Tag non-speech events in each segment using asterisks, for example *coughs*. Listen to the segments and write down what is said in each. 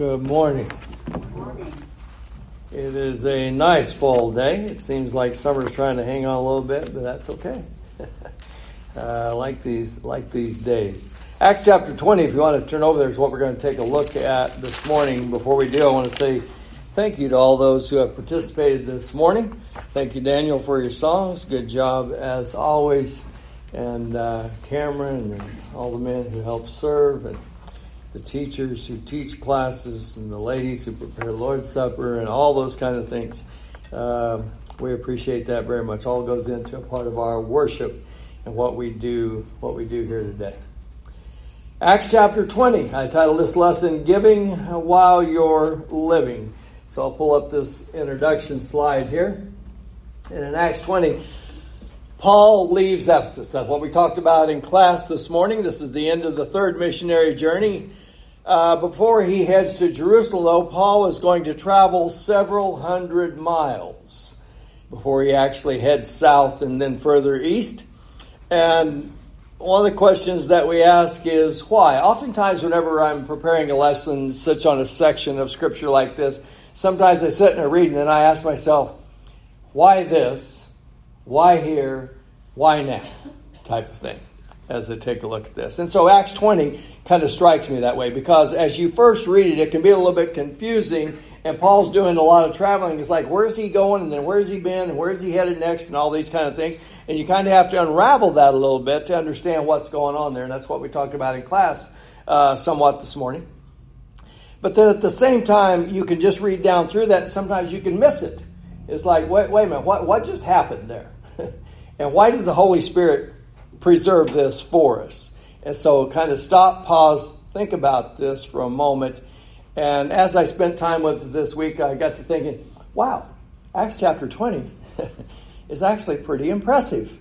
Good morning. It is a nice fall day. It seems like summer's trying to hang on a little bit, but that's okay. *laughs* uh, like these, like these days. Acts chapter 20, if you want to turn over there, is what we're going to take a look at this morning. Before we do, I want to say thank you to all those who have participated this morning. Thank you, Daniel, for your songs. Good job as always. And uh, Cameron and all the men who help serve and the teachers who teach classes and the ladies who prepare Lord's Supper and all those kind of things. Uh, we appreciate that very much. All goes into a part of our worship and what we do, what we do here today. Acts chapter 20. I titled this lesson "Giving While You're Living." So I'll pull up this introduction slide here. And in Acts 20, Paul leaves Ephesus. That's what we talked about in class this morning. This is the end of the third missionary journey. Uh, before he heads to Jerusalem, though, Paul is going to travel several hundred miles before he actually heads south and then further east. And one of the questions that we ask is why? Oftentimes, whenever I'm preparing a lesson, such on a section of scripture like this, sometimes I sit and I read and I ask myself, why this? Why here? Why now? Type of thing as I take a look at this. And so Acts 20 kind of strikes me that way because as you first read it, it can be a little bit confusing. And Paul's doing a lot of traveling. It's like, where's he going? And then where's he been? And where's he headed next? And all these kind of things. And you kind of have to unravel that a little bit to understand what's going on there. And that's what we talked about in class uh, somewhat this morning. But then at the same time, you can just read down through that. And sometimes you can miss it. It's like, wait, wait a minute, what, what just happened there? *laughs* and why did the Holy Spirit preserve this for us. And so, kind of stop, pause, think about this for a moment. And as I spent time with it this week, I got to thinking, wow, Acts chapter 20 *laughs* is actually pretty impressive.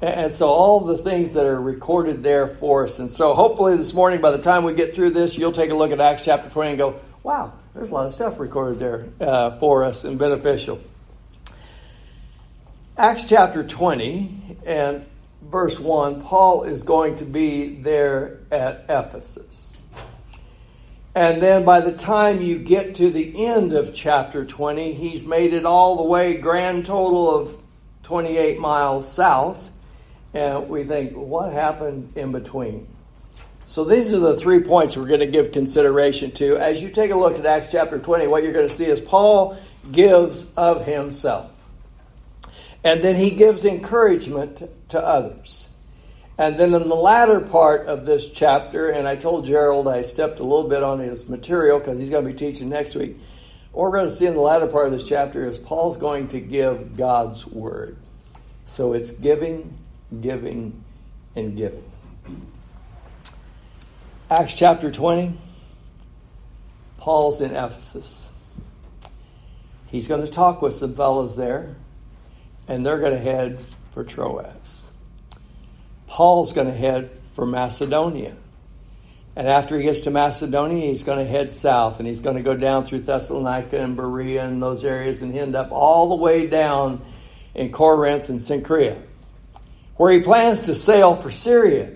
And so, all the things that are recorded there for us. And so, hopefully, this morning, by the time we get through this, you'll take a look at Acts chapter 20 and go, wow, there's a lot of stuff recorded there uh, for us and beneficial. Acts chapter 20, and verse 1, Paul is going to be there at Ephesus. And then by the time you get to the end of chapter 20, he's made it all the way, grand total of 28 miles south. And we think, what happened in between? So these are the three points we're going to give consideration to. As you take a look at Acts chapter 20, what you're going to see is Paul gives of himself. And then he gives encouragement to others. And then in the latter part of this chapter, and I told Gerald I stepped a little bit on his material because he's going to be teaching next week. What we're going to see in the latter part of this chapter is Paul's going to give God's word. So it's giving, giving, and giving. Acts chapter 20, Paul's in Ephesus. He's going to talk with some fellows there and they're going to head for Troas. Paul's going to head for Macedonia. And after he gets to Macedonia, he's going to head south and he's going to go down through Thessalonica and Berea and those areas and end up all the way down in Corinth and Cenchrea, where he plans to sail for Syria.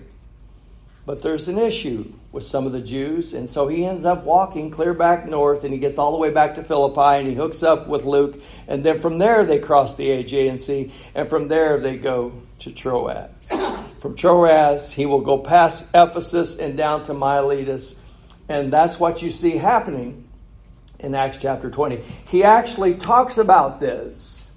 But there's an issue with some of the Jews, and so he ends up walking clear back north, and he gets all the way back to Philippi, and he hooks up with Luke, and then from there they cross the Aegean Sea, and from there they go to Troas. *coughs* From Troas, he will go past Ephesus and down to Miletus, and that's what you see happening in Acts chapter 20. He actually talks about this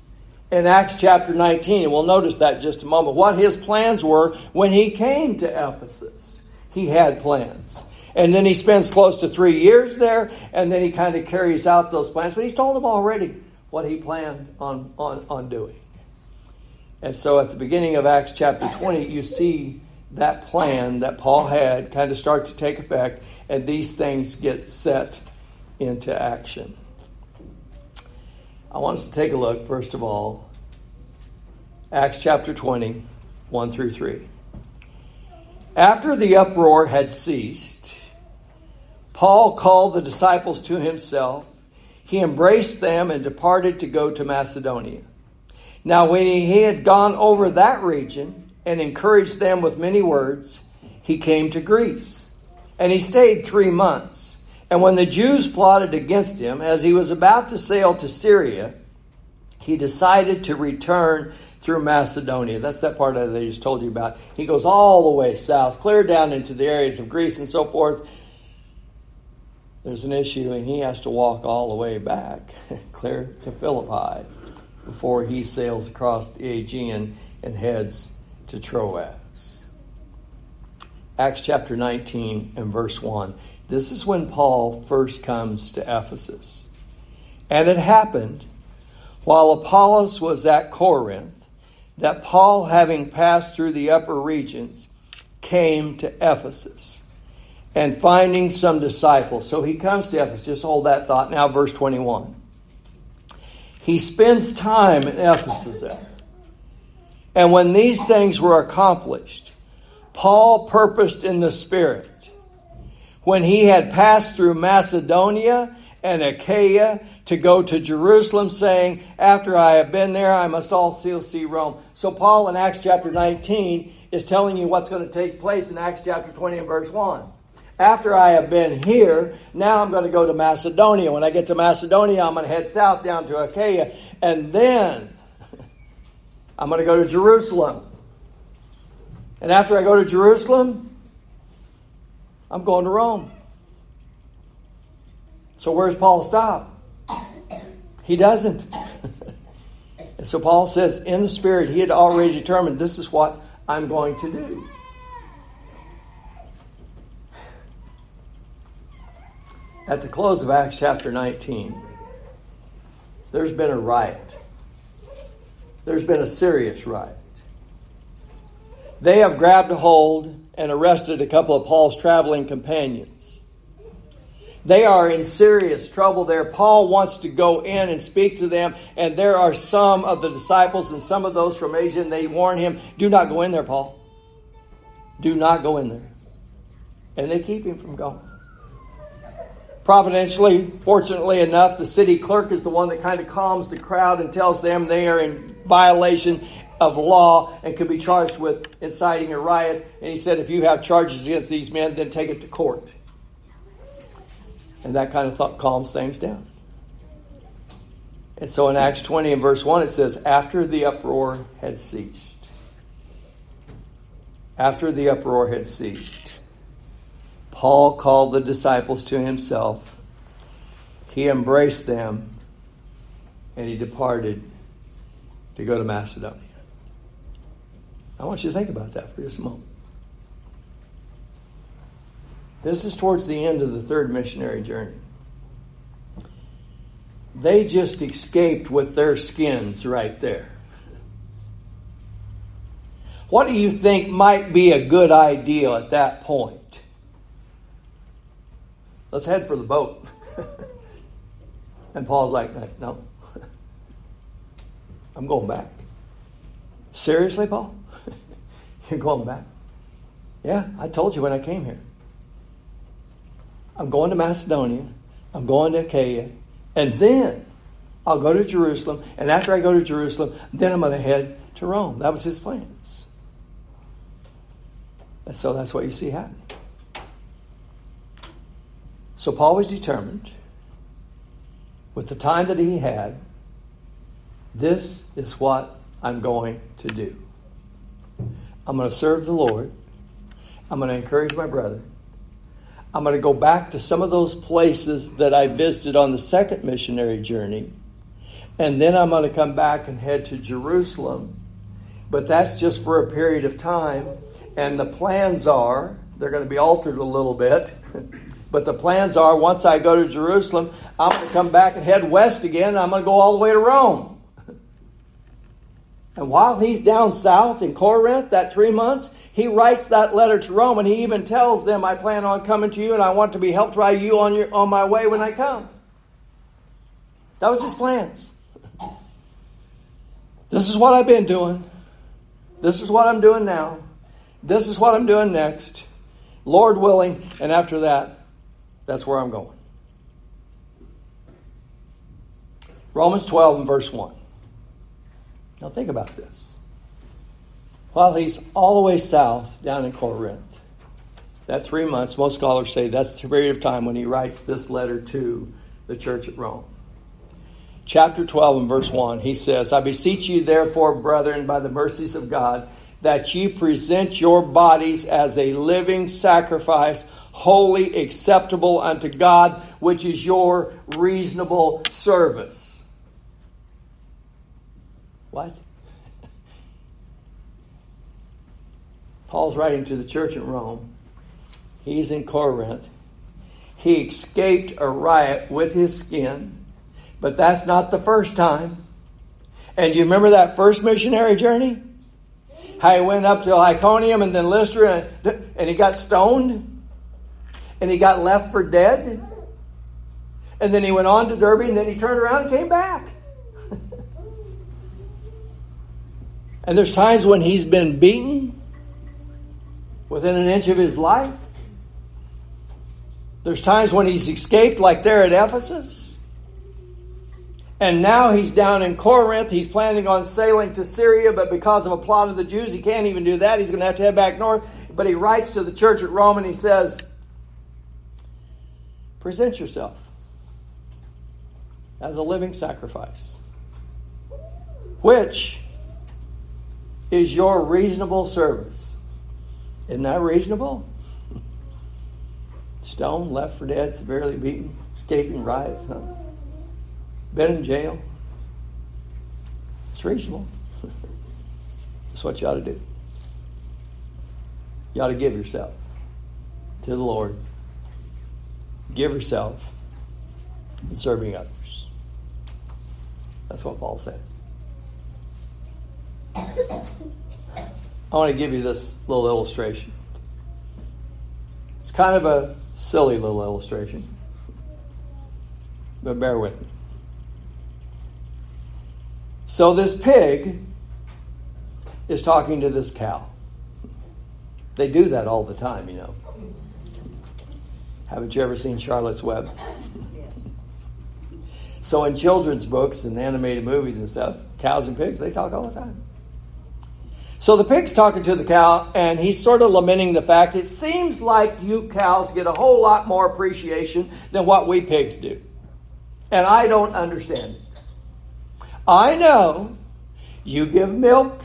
in Acts chapter 19, and we'll notice that just a moment, what his plans were when he came to Ephesus he had plans. And then he spends close to three years there, and then he kind of carries out those plans. But he's told them already what he planned on, on, on doing. And so at the beginning of Acts chapter 20, you see that plan that Paul had kind of start to take effect, and these things get set into action. I want us to take a look, first of all, Acts chapter 20, 1 through 3. After the uproar had ceased, Paul called the disciples to himself. He embraced them and departed to go to Macedonia. Now, when he had gone over that region and encouraged them with many words, he came to Greece. And he stayed three months. And when the Jews plotted against him, as he was about to sail to Syria, he decided to return through Macedonia. That's that part that I just told you about. He goes all the way south, clear down into the areas of Greece and so forth. There's an issue, and he has to walk all the way back, *laughs* clear to Philippi, before he sails across the Aegean and heads to Troas. Acts chapter 19 and verse 1. This is when Paul first comes to Ephesus. And it happened while Apollos was at Corinth that Paul, having passed through the upper regions, came to Ephesus and finding some disciples. So he comes to Ephesus. Just hold that thought now, verse 21. He spends time in Ephesus there. And when these things were accomplished, Paul purposed in the Spirit when he had passed through Macedonia and Achaia to go to Jerusalem, saying, After I have been there, I must also see Rome. So, Paul in Acts chapter 19 is telling you what's going to take place in Acts chapter 20 and verse 1. After I have been here, now I'm going to go to Macedonia. When I get to Macedonia, I'm going to head south down to Achaia, and then *laughs* I'm going to go to Jerusalem. And after I go to Jerusalem, I'm going to Rome. So where's Paul stop? He doesn't. *laughs* so Paul says, in the Spirit, he had already determined this is what I'm going to do. At the close of Acts chapter 19, there's been a riot. There's been a serious riot. They have grabbed a hold and arrested a couple of Paul's traveling companions. They are in serious trouble there. Paul wants to go in and speak to them, and there are some of the disciples and some of those from Asia, and they warn him, Do not go in there, Paul. Do not go in there. And they keep him from going. Providentially, fortunately enough, the city clerk is the one that kind of calms the crowd and tells them they are in violation of law and could be charged with inciting a riot. And he said, if you have charges against these men, then take it to court. And that kind of thought calms things down. And so in Acts 20 and verse 1, it says, After the uproar had ceased. After the uproar had ceased, Paul called the disciples to himself. He embraced them and he departed to go to Macedonia. I want you to think about that for just a moment. This is towards the end of the third missionary journey. They just escaped with their skins right there. What do you think might be a good idea at that point? Let's head for the boat. *laughs* and Paul's like, no, *laughs* I'm going back. Seriously, Paul? *laughs* You're going back? Yeah, I told you when I came here. I'm going to Macedonia. I'm going to Achaia. And then I'll go to Jerusalem. And after I go to Jerusalem, then I'm going to head to Rome. That was his plans. And so that's what you see happen. So Paul was determined, with the time that he had, this is what I'm going to do. I'm going to serve the Lord. I'm going to encourage my brother. I'm going to go back to some of those places that I visited on the second missionary journey. And then I'm going to come back and head to Jerusalem. But that's just for a period of time. And the plans are, they're going to be altered a little bit. *laughs* but the plans are once I go to Jerusalem, I'm going to come back and head west again. I'm going to go all the way to Rome. And while he's down south in Corinth, that three months, he writes that letter to Rome and he even tells them, I plan on coming to you and I want to be helped by you on, your, on my way when I come. That was his plans. This is what I've been doing. This is what I'm doing now. This is what I'm doing next. Lord willing. And after that, that's where I'm going. Romans 12 and verse 1. Now think about this. While he's all the way south down in Corinth, That three months, most scholars say that's the period of time when he writes this letter to the church at Rome. Chapter 12 and verse 1, he says, I beseech you, therefore, brethren, by the mercies of God, that ye present your bodies as a living sacrifice, holy, acceptable unto God, which is your reasonable service. What? Paul's writing to the church in Rome. He's in Corinth. He escaped a riot with his skin, but that's not the first time. And you remember that first missionary journey? How he went up to Iconium and then Lystra and, and he got stoned and he got left for dead. And then he went on to Derbe and then he turned around and came back. And there's times when he's been beaten within an inch of his life. There's times when he's escaped, like there at Ephesus. And now he's down in Corinth. He's planning on sailing to Syria, but because of a plot of the Jews, he can't even do that. He's going to have to head back north. But he writes to the church at Rome and he says, Present yourself as a living sacrifice, which is your reasonable service. Isn't that reasonable? *laughs* Stone, left for dead, severely beaten, escaping riots. Huh? been in jail. It's reasonable. *laughs* That's what you ought to do. You ought to give yourself to the Lord. Give yourself in serving others. That's what Paul said. Want to give you this little illustration. It's kind of a silly little illustration, but bear with me. So this pig is talking to this cow. They do that all the time, you know. Haven't you ever seen Charlotte's Web? So in children's books and animated movies and stuff, cows and pigs, they talk all the time. So the pig's talking to the cow, and he's sort of lamenting the fact it seems like you cows get a whole lot more appreciation than what we pigs do. And I don't understand it. I know you give milk,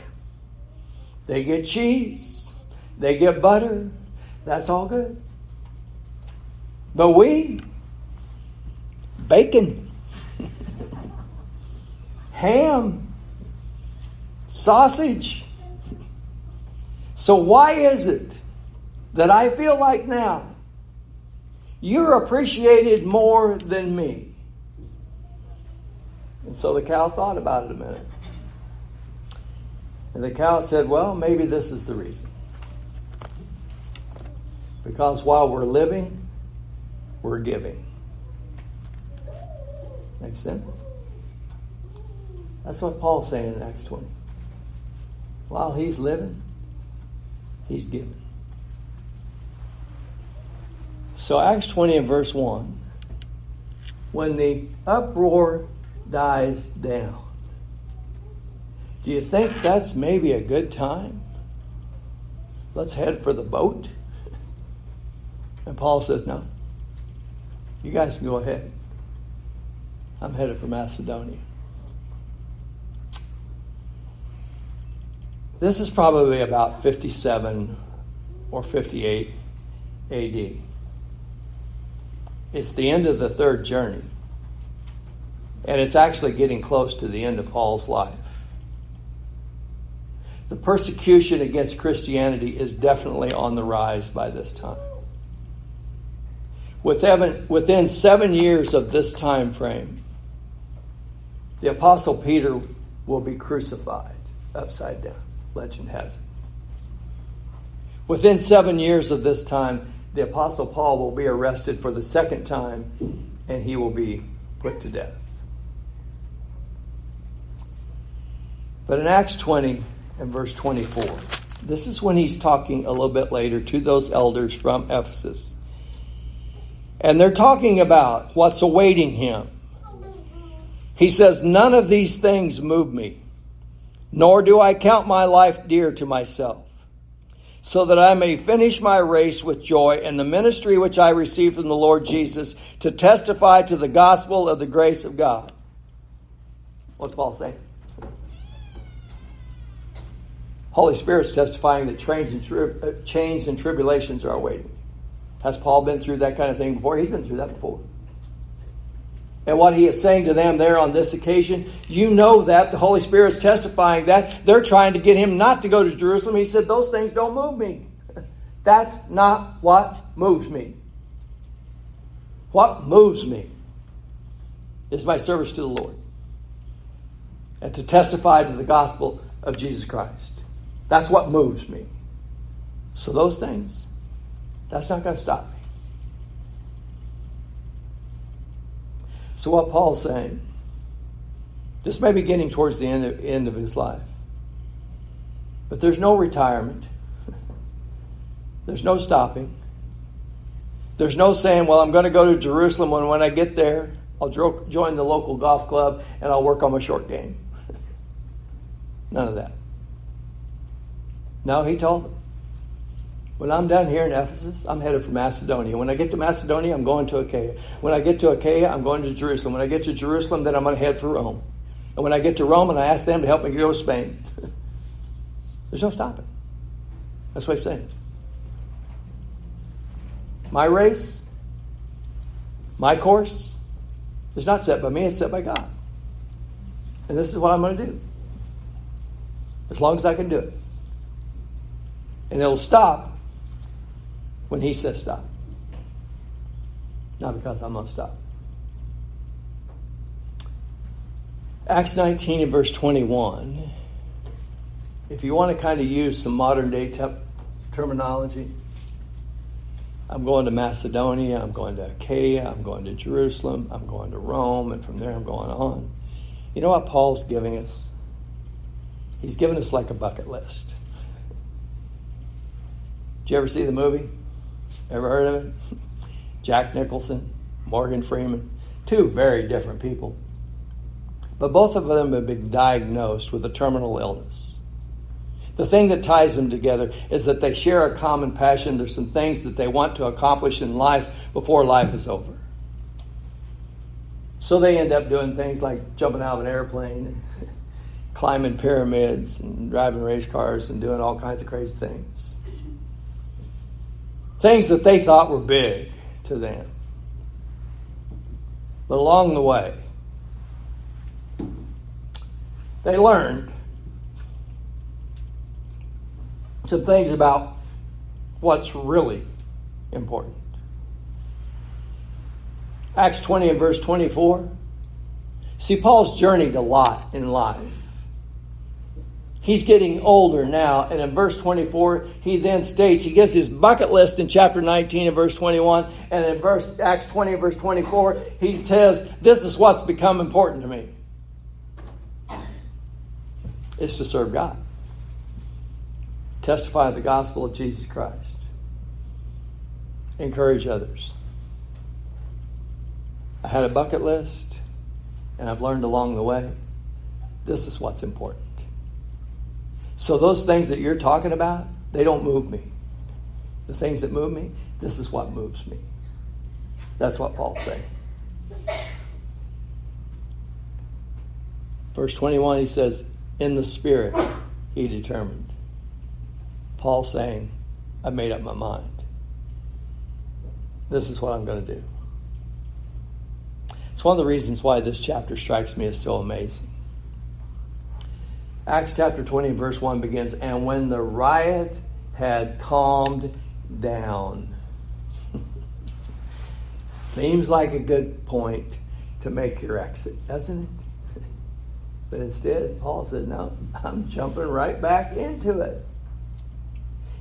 they get cheese, they get butter. That's all good. But we, bacon, *laughs* ham, sausage. So, why is it that I feel like now you're appreciated more than me? And so the cow thought about it a minute. And the cow said, Well, maybe this is the reason. Because while we're living, we're giving. Makes sense? That's what Paul's saying in Acts 20. While he's living, he's given. So, Acts 20 and verse 1 when the uproar dies down. Do you think that's maybe a good time? Let's head for the boat. And Paul says, No. You guys can go ahead. I'm headed for Macedonia. This is probably about 57 or 58 AD. It's the end of the third journey. And it's actually getting close to the end of Paul's life. The persecution against Christianity is definitely on the rise by this time. Within seven years of this time frame, the Apostle Peter will be crucified upside down. Legend has it. Within seven years of this time, the Apostle Paul will be arrested for the second time and he will be put to death. But in Acts 20 and verse 24, this is when he's talking a little bit later to those elders from Ephesus. And they're talking about what's awaiting him. He says, None of these things move me, nor do I count my life dear to myself, so that I may finish my race with joy and the ministry which I received from the Lord Jesus to testify to the gospel of the grace of God. What's Paul saying? Holy Spirit's testifying that chains and, tri- uh, chains and tribulations are awaiting. Has Paul been through that kind of thing before? He's been through that before. And what he is saying to them there on this occasion, you know that the Holy Spirit is testifying that they're trying to get him not to go to Jerusalem. He said, Those things don't move me. *laughs* That's not what moves me. What moves me is my service to the Lord and to testify to the gospel of Jesus Christ. That's what moves me. So, those things, that's not going to stop So, what Paul's saying, this may be getting towards the end of, end of his life, but there's no retirement, *laughs* there's no stopping. There's no saying, well, I'm going to go to Jerusalem when, when I get there, I'll join the local golf club and I'll work on my short game. *laughs* None of that. No, he told them, when I'm down here in Ephesus, I'm headed for Macedonia. When I get to Macedonia, I'm going to Achaia. When I get to Achaia, I'm going to Jerusalem. When I get to Jerusalem, then I'm going to head for Rome. And when I get to Rome, and I ask them to help me go to Spain, *laughs* there's no stopping. That's what he's saying. My race, my course, is not set by me, it's set by God. And this is what I'm going to do. As long as I can do it. And it'll stop when he says stop. Not because I'm going to stop. Acts 19 and verse 21. If you want to kind of use some modern day te- terminology, I'm going to Macedonia, I'm going to Achaia, I'm going to Jerusalem, I'm going to Rome, and from there I'm going on. You know what Paul's giving us? He's giving us like a bucket list. Did you ever see the movie? Ever heard of it? Jack Nicholson, Morgan Freeman, two very different people. But both of them have been diagnosed with a terminal illness. The thing that ties them together is that they share a common passion. There's some things that they want to accomplish in life before life is over. So they end up doing things like jumping out of an airplane, *laughs* climbing pyramids, and driving race cars, and doing all kinds of crazy things. Things that they thought were big to them. But along the way, they learned some things about what's really important. Acts 20 and verse 24. See, Paul's journeyed a lot in life. He's getting older now. And in verse 24, he then states, he gives his bucket list in chapter 19 and verse 21. And in verse Acts 20 verse 24, he says, This is what's become important to me. It's to serve God. Testify the gospel of Jesus Christ. Encourage others. I had a bucket list, and I've learned along the way this is what's important. So those things that you're talking about, they don't move me. The things that move me, this is what moves me. That's what Paul's saying. Verse 21, he says, In the Spirit, he determined. Paul saying, I made up my mind. This is what I'm going to do. It's one of the reasons why this chapter strikes me as so amazing. Acts chapter 20, verse 1 begins And when the riot had calmed down, *laughs* seems like a good point to make your exit, doesn't it? *laughs* But instead, Paul said, No, I'm jumping right back into it.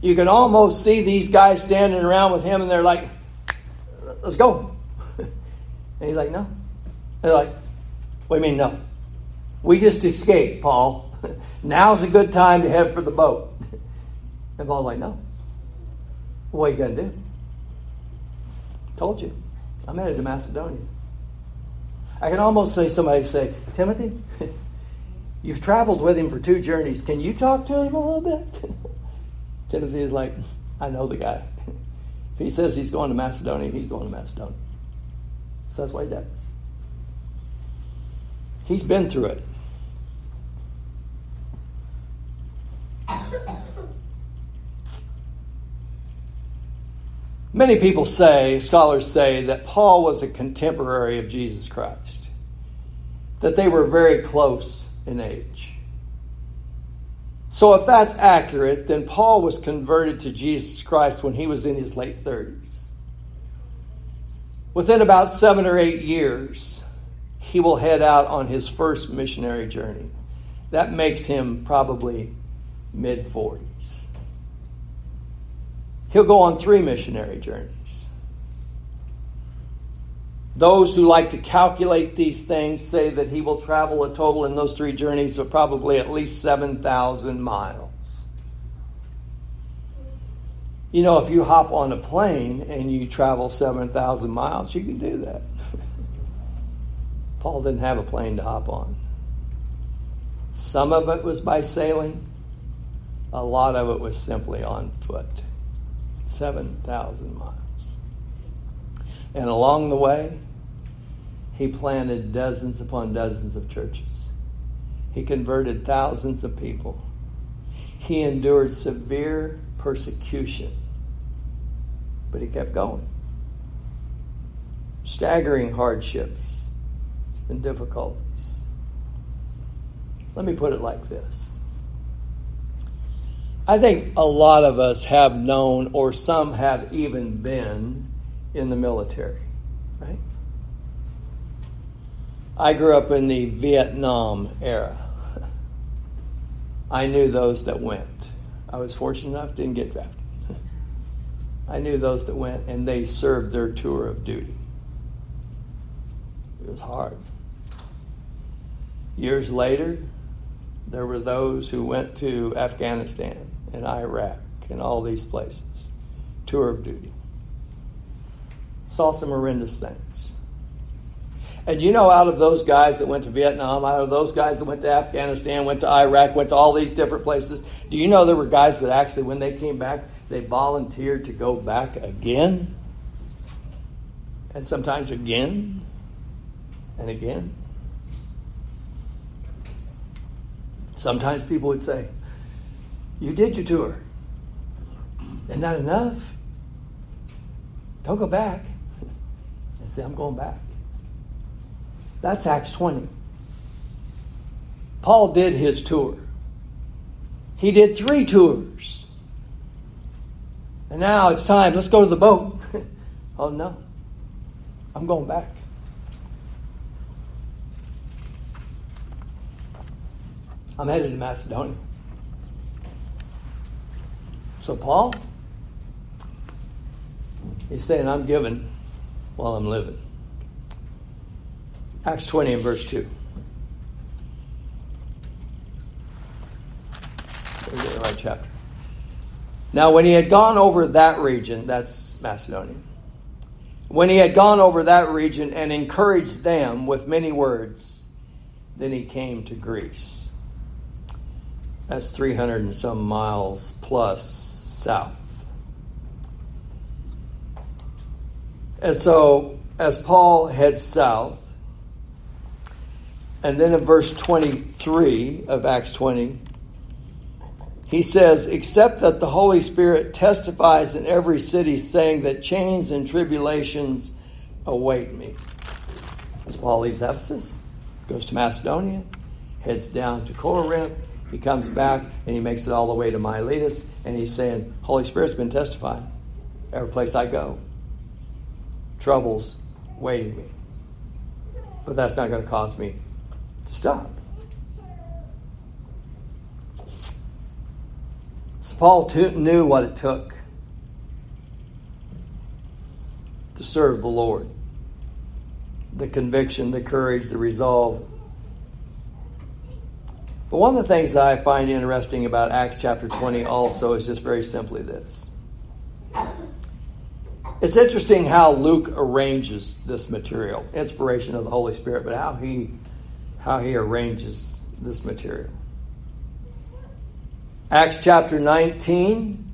You can almost see these guys standing around with him, and they're like, Let's go. *laughs* And he's like, No. And they're like, What do you mean, no? We just escaped, Paul. *laughs* Now's a good time to head for the boat. *laughs* And Paul's like, no. What are you going to do? Told you. I'm headed to Macedonia. I can almost say somebody say, Timothy, *laughs* you've traveled with him for two journeys. Can you talk to him a little bit? Timothy is like, I know the guy. If he says he's going to Macedonia, he's going to Macedonia. So that's what he does. He's been through it. Many people say, scholars say, that Paul was a contemporary of Jesus Christ, that they were very close in age. So, if that's accurate, then Paul was converted to Jesus Christ when he was in his late 30s. Within about seven or eight years, he will head out on his first missionary journey. That makes him probably mid 40s. He'll go on three missionary journeys. Those who like to calculate these things say that he will travel a total in those three journeys of probably at least 7,000 miles. You know, if you hop on a plane and you travel 7,000 miles, you can do that. *laughs* Paul didn't have a plane to hop on. Some of it was by sailing, a lot of it was simply on foot. 7,000 miles. And along the way, he planted dozens upon dozens of churches. He converted thousands of people. He endured severe persecution, but he kept going. Staggering hardships and difficulties. Let me put it like this I think a lot of us have known, or some have even been, in the military, right? I grew up in the Vietnam era. I knew those that went. I was fortunate enough, didn't get drafted. I knew those that went, and they served their tour of duty. It was hard. Years later, there were those who went to Afghanistan and Iraq and all these places. Tour of duty. Saw some horrendous things. And you know, out of those guys that went to Vietnam, out of those guys that went to Afghanistan, went to Iraq, went to all these different places, do you know there were guys that actually, when they came back, they volunteered to go back again? And sometimes again and again. Sometimes people would say, you did your tour. Isn't that enough? Don't go back. And say, I'm going back. That's Acts 20. Paul did his tour. He did three tours. And now it's time, let's go to the boat. *laughs* oh, no. I'm going back. I'm headed to Macedonia. So, Paul, he's saying, I'm giving while I'm living. Acts 20 and verse 2. the right chapter. Now, when he had gone over that region, that's Macedonia, when he had gone over that region and encouraged them with many words, then he came to Greece. That's 300 and some miles plus south. And so, as Paul heads south, and then in verse 23 of Acts 20, he says, Except that the Holy Spirit testifies in every city, saying that chains and tribulations await me. So Paul leaves Ephesus, goes to Macedonia, heads down to Corinth, he comes back and he makes it all the way to Miletus, and he's saying, Holy Spirit's been testifying. Every place I go, troubles waiting me. But that's not going to cause me to stop. So Paul t- knew what it took to serve the Lord the conviction, the courage, the resolve but one of the things that I find interesting about Acts chapter 20 also is just very simply this. It's interesting how Luke arranges this material, inspiration of the Holy Spirit, but how he how he arranges this material. Acts chapter 19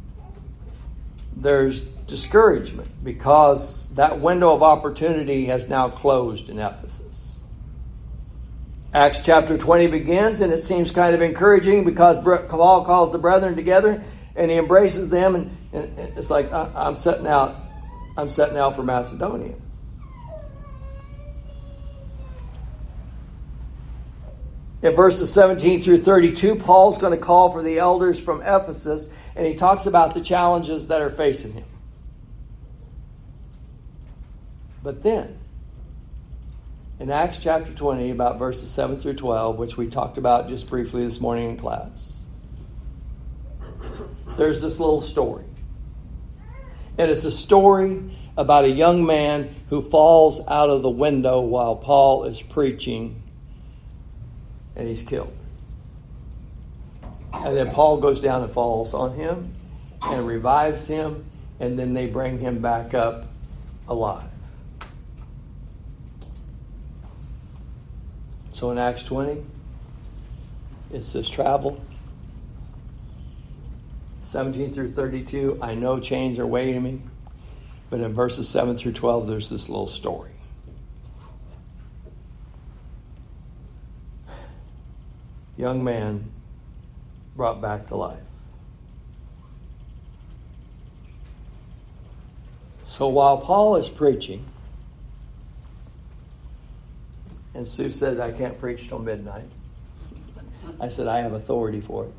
there's discouragement because that window of opportunity has now closed in Ephesus. Acts chapter 20 begins, and it seems kind of encouraging because Paul calls the brethren together and he embraces them, and, and it's like, I'm setting out, I'm setting out for Macedonia. In verses 17 through 32, Paul's going to call for the elders from Ephesus, and he talks about the challenges that are facing him. But then, in Acts chapter 20, about verses 7 through 12, which we talked about just briefly this morning in class, there's this little story. And it's a story about a young man who falls out of the window while Paul is preaching and he's killed. And then Paul goes down and falls on him and revives him, and then they bring him back up alive. So in Acts 20, it says travel. 17 through 32, I know chains are weighing me. But in verses 7 through 12, there's this little story. young man brought back to life. So while Paul is preaching, and Sue said, I can't preach till midnight. I said, I have authority for it.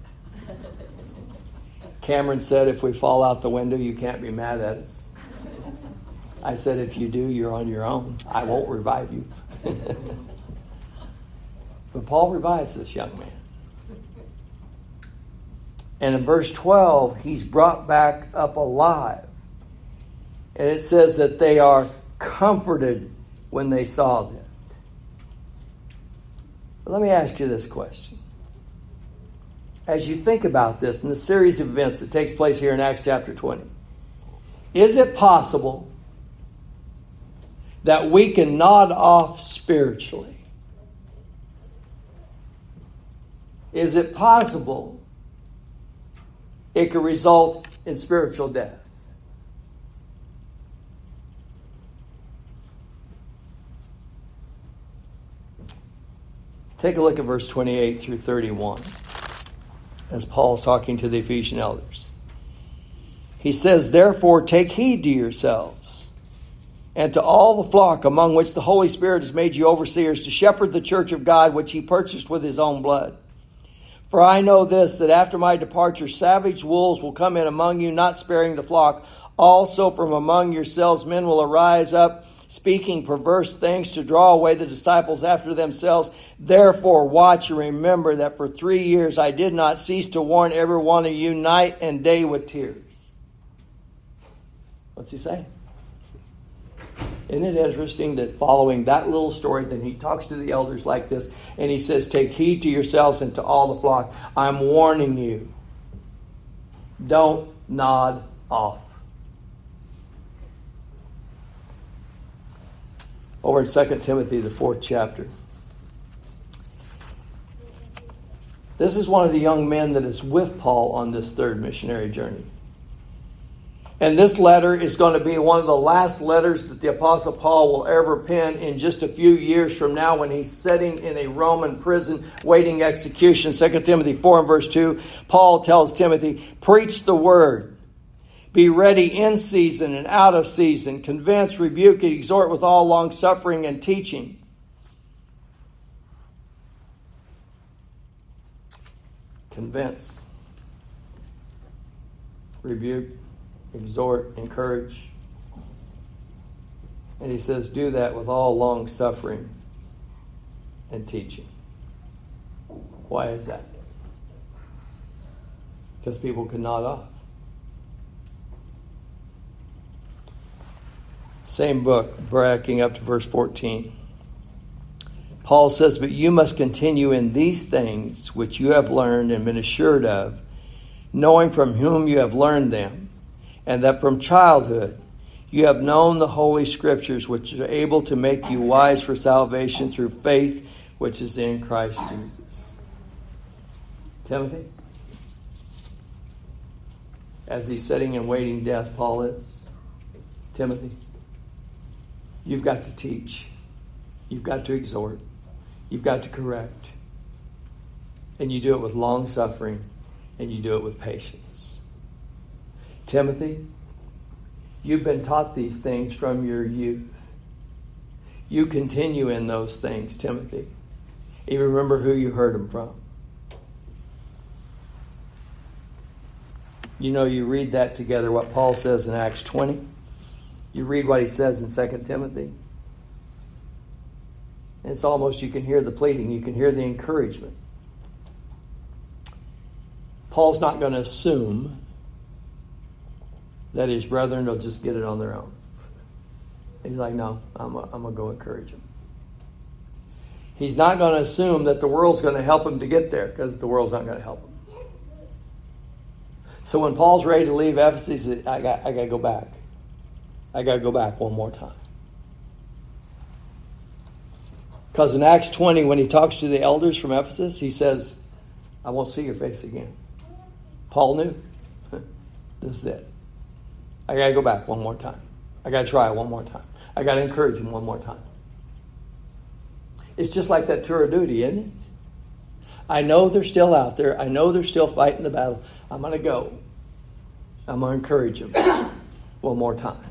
Cameron said, if we fall out the window, you can't be mad at us. I said, if you do, you're on your own. I won't revive you. *laughs* But Paul revives this young man. And in verse 12, he's brought back up alive. And it says that they are comforted when they saw that. Let me ask you this question. As you think about this and the series of events that takes place here in Acts chapter 20, is it possible that we can nod off spiritually Is it possible it could result in spiritual death? Take a look at verse 28 through 31 as Paul's talking to the Ephesian elders. He says, Therefore, take heed to yourselves and to all the flock among which the Holy Spirit has made you overseers to shepherd the church of God which he purchased with his own blood. For I know this, that after my departure, savage wolves will come in among you, not sparing the flock. Also from among yourselves, men will arise up, speaking perverse things to draw away the disciples after themselves. Therefore, watch and remember that for three years I did not cease to warn every one of you night and day with tears. What's he saying? Isn't it interesting that following that little story, then he talks to the elders like this, and he says, Take heed to yourselves and to all the flock. I'm warning you. Don't nod off. Over in 2 Timothy, the fourth chapter. This is one of the young men that is with Paul on this third missionary journey. And this letter is going to be one of the last letters that the Apostle Paul will ever pen in just a few years from now when he's sitting in a Roman prison waiting execution. 2 Timothy 4 and verse 2, Paul tells Timothy, Preach the word. Be ready in season and out of season. Convince, rebuke, and exhort with all long suffering and teaching. Convince, rebuke, exhort, encourage. And he says, do that with all long suffering and teaching. Why is that? Because people can nod off. Same book, backing up to verse 14. Paul says, But you must continue in these things which you have learned and been assured of, knowing from whom you have learned them and that from childhood you have known the Holy Scriptures, which are able to make you wise for salvation through faith which is in Christ Jesus. Timothy? as he's sitting and waiting death, Paul is. Timothy, you've got to teach, you've got to exhort, you've got to correct. And you do it with long suffering and you do it with patience. Timothy, you've been taught these things from your youth. You continue in those things, Timothy. You remember who you heard them from. You know, you read that together, what Paul says in Acts 20. You read what he says in 2 Timothy. It's almost, you can hear the pleading, you can hear the encouragement. Paul's not going to assume that his brethren will just get it on their own. He's like, no, I'm going to go encourage them. He's not going to assume that the world's going to help him to get there because the world's not going to help him. So when Paul's ready to leave Ephesus, I got, I got to go back. I got to go back one more time. Because in Acts 20, when he talks to the elders from Ephesus, he says, I won't see your face again. Paul knew. *laughs* this is it. I got to go back one more time. I got to try one more time. I got to encourage him one more time. It's just like that tour of duty, isn't it? I know they're still out there. I know they're still fighting the battle. I'm going to go. I'm going to encourage them *coughs* one more time.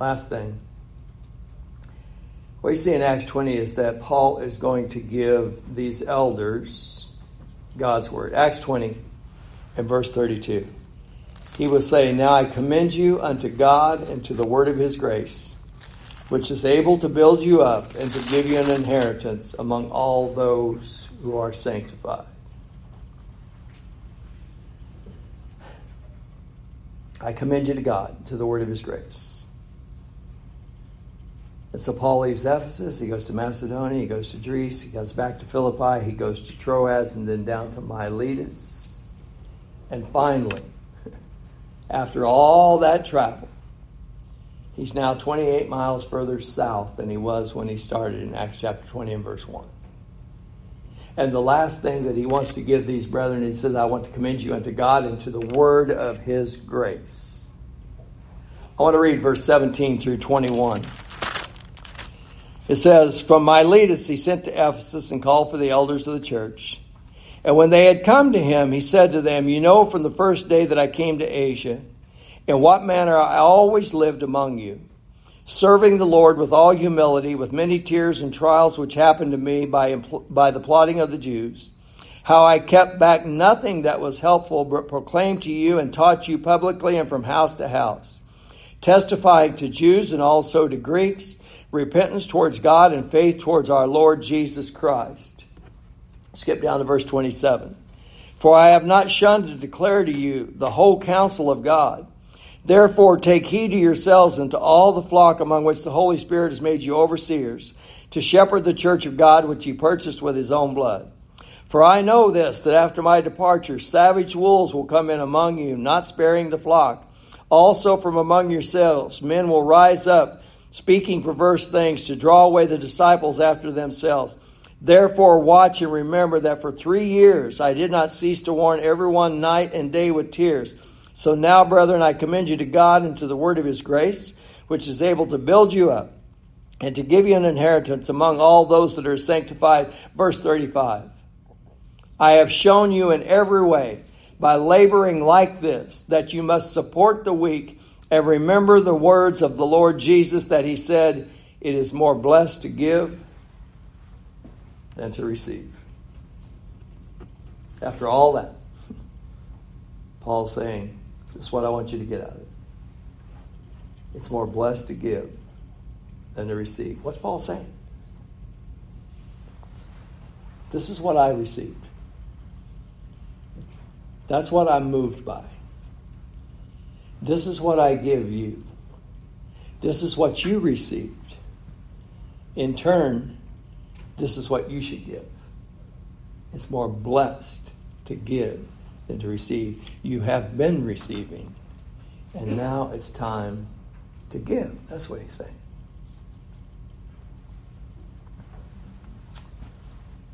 Last thing. What you see in Acts 20 is that Paul is going to give these elders God's word. Acts 20 and verse 32 he will say, Now I commend you unto God and to the word of his grace, which is able to build you up and to give you an inheritance among all those who are sanctified. I commend you to God, to the word of his grace. And so Paul leaves Ephesus, he goes to Macedonia, he goes to Greece, he goes back to Philippi, he goes to Troas, and then down to Miletus. And finally, *laughs* after all that travel, he's now 28 miles further south than he was when he started in Acts chapter 20 and verse 1. And the last thing that he wants to give these brethren, he says, I want to commend you unto God and to the word of his grace. I want to read verse 17 through 21. It says, From Miletus he sent to Ephesus and called for the elders of the church. And when they had come to him, he said to them, You know from the first day that I came to Asia, in what manner I always lived among you, serving the Lord with all humility, with many tears and trials which happened to me by, by the plotting of the Jews. How I kept back nothing that was helpful, but proclaimed to you and taught you publicly and from house to house, testifying to Jews and also to Greeks, repentance towards God and faith towards our Lord Jesus Christ. Skip down to verse 27. For I have not shunned to declare to you the whole counsel of God. Therefore, take heed to yourselves and to all the flock among which the Holy Spirit has made you overseers, to shepherd the church of God which he purchased with his own blood. For I know this, that after my departure, savage wolves will come in among you, not sparing the flock. Also from among yourselves, men will rise up, speaking perverse things, to draw away the disciples after themselves. Therefore, watch and remember that for three years I did not cease to warn everyone night and day with tears. So now, brethren, I commend you to God and to the word of his grace, which is able to build you up and to give you an inheritance among all those that are sanctified. Verse 35. I have shown you in every way by laboring like this that you must support the weak and remember the words of the Lord Jesus that he said, It is more blessed to give than to receive. After all that, Paul's saying, This is what I want you to get out of it. It's more blessed to give than to receive. What's Paul saying? This is what I received. That's what I'm moved by. This is what I give you. This is what you received. In turn, this is what you should give. It's more blessed to give than to receive. You have been receiving, and now it's time to give. That's what he's saying.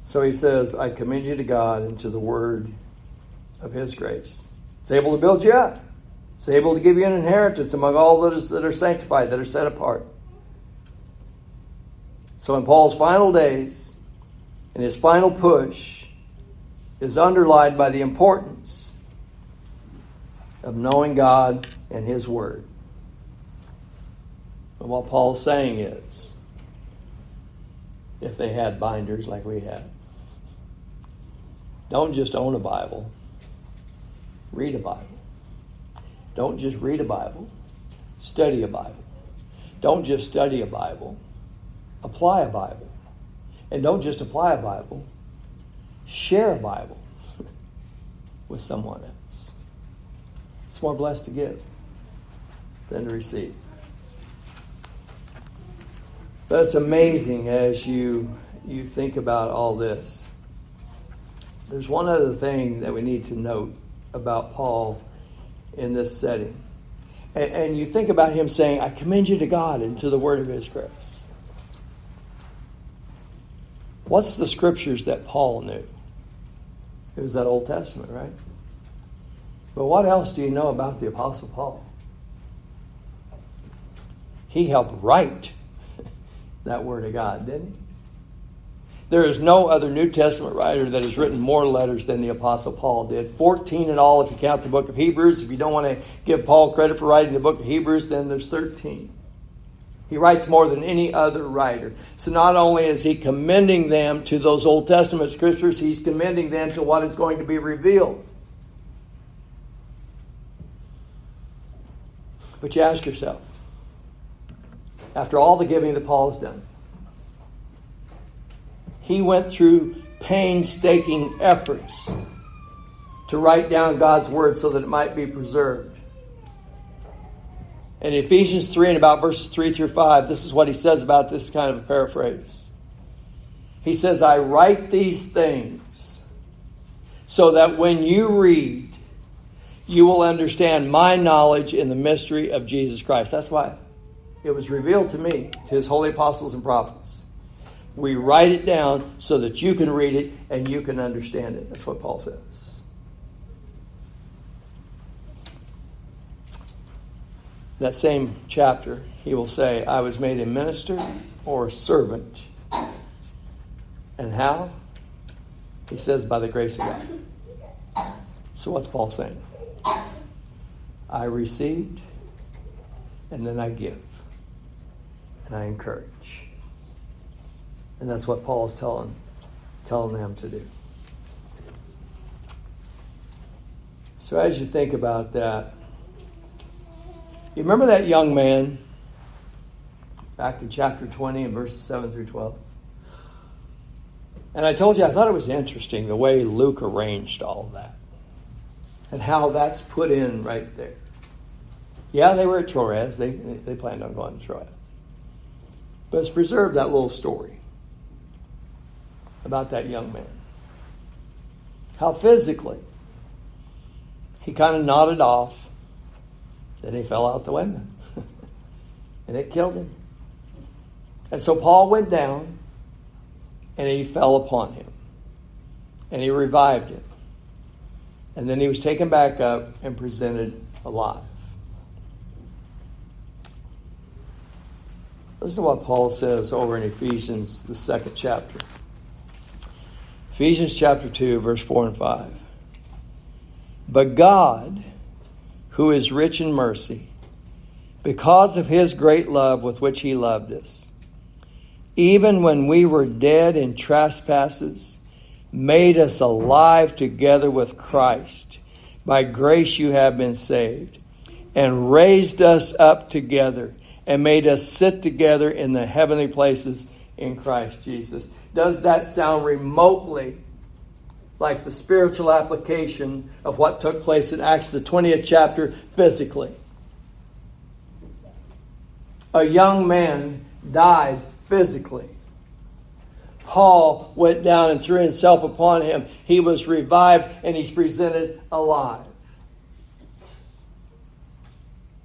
So he says, I commend you to God and to the word of his grace. It's able to build you up. It's able to give you an inheritance among all those that are sanctified, that are set apart. So in Paul's final days, in his final push, is underlined by the importance of knowing God and his word. And what Paul's saying is, if they had binders like we have, don't just own a Bible, read a Bible. Don't just read a Bible, study a Bible. Don't just study a Bible, apply a Bible. And don't just apply a Bible, share a Bible *laughs* with someone else. It's more blessed to give than to receive. But it's amazing as you you think about all this. There's one other thing that we need to note about Paul in this setting. And, and you think about him saying, I commend you to God and to the word of his grace. What's the scriptures that Paul knew? It was that Old Testament, right? But what else do you know about the Apostle Paul? He helped write *laughs* that Word of God, didn't he? There is no other New Testament writer that has written more letters than the Apostle Paul did. 14 in all, if you count the book of Hebrews. If you don't want to give Paul credit for writing the book of Hebrews, then there's 13. He writes more than any other writer. So not only is he commending them to those Old Testament scriptures, he's commending them to what is going to be revealed. But you ask yourself, after all the giving that Paul has done, he went through painstaking efforts to write down God's word so that it might be preserved. In Ephesians 3 and about verses 3 through 5, this is what he says about this kind of a paraphrase. He says, I write these things so that when you read, you will understand my knowledge in the mystery of Jesus Christ. That's why it was revealed to me, to his holy apostles and prophets. We write it down so that you can read it and you can understand it. That's what Paul says. That same chapter, he will say, I was made a minister or a servant. And how? He says, by the grace of God. So what's Paul saying? I received, and then I give, and I encourage. And that's what Paul is telling, telling them to do. So as you think about that, you remember that young man back in chapter 20 and verses 7 through 12? And I told you I thought it was interesting the way Luke arranged all that and how that's put in right there. Yeah, they were at Troas. They, they planned on going to Troas. But it's preserved that little story about that young man. How physically he kind of nodded off, then he fell out the window. *laughs* and it killed him. And so Paul went down and he fell upon him. And he revived him. And then he was taken back up and presented alive. Listen to what Paul says over in Ephesians, the second chapter. Ephesians chapter 2, verse 4 and 5. But God, who is rich in mercy, because of his great love with which he loved us, even when we were dead in trespasses, made us alive together with Christ. By grace you have been saved, and raised us up together, and made us sit together in the heavenly places in Christ Jesus. Does that sound remotely like the spiritual application of what took place in Acts, the 20th chapter, physically? A young man died physically. Paul went down and threw himself upon him. He was revived and he's presented alive.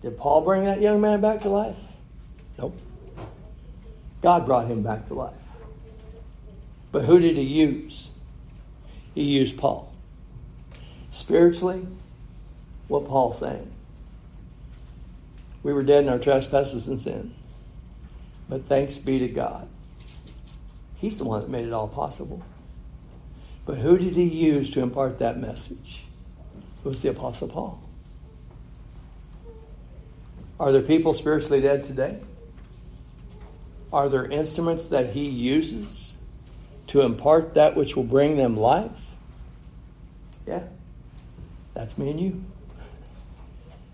Did Paul bring that young man back to life? Nope. God brought him back to life. But who did he use? He used Paul. Spiritually, what Paul's saying. We were dead in our trespasses and sin. But thanks be to God. He's the one that made it all possible. But who did he use to impart that message? It was the Apostle Paul. Are there people spiritually dead today? Are there instruments that he uses to impart that which will bring them life? Yeah. That's me and you.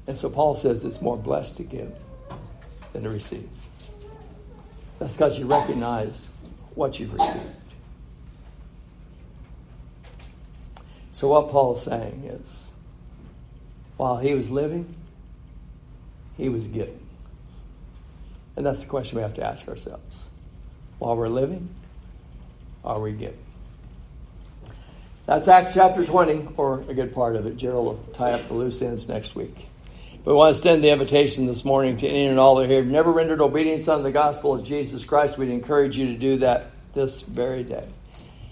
And so Paul says it's more blessed to give than to receive. That's because you recognize what you've received. So, what Paul's saying is while he was living, he was giving. And that's the question we have to ask ourselves. While we're living, are we giving? That's Acts chapter 20, or a good part of it. Gerald will tie up the loose ends next week. But we want to extend the invitation this morning to any and all that are here. Never rendered obedience unto the gospel of Jesus Christ. We'd encourage you to do that this very day.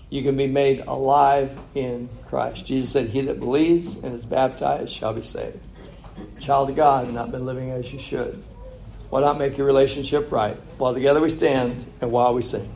You can be made alive in Christ. Jesus said, He that believes and is baptized shall be saved. Child of God, not been living as you should. Why not make your relationship right? While together we stand and while we sing.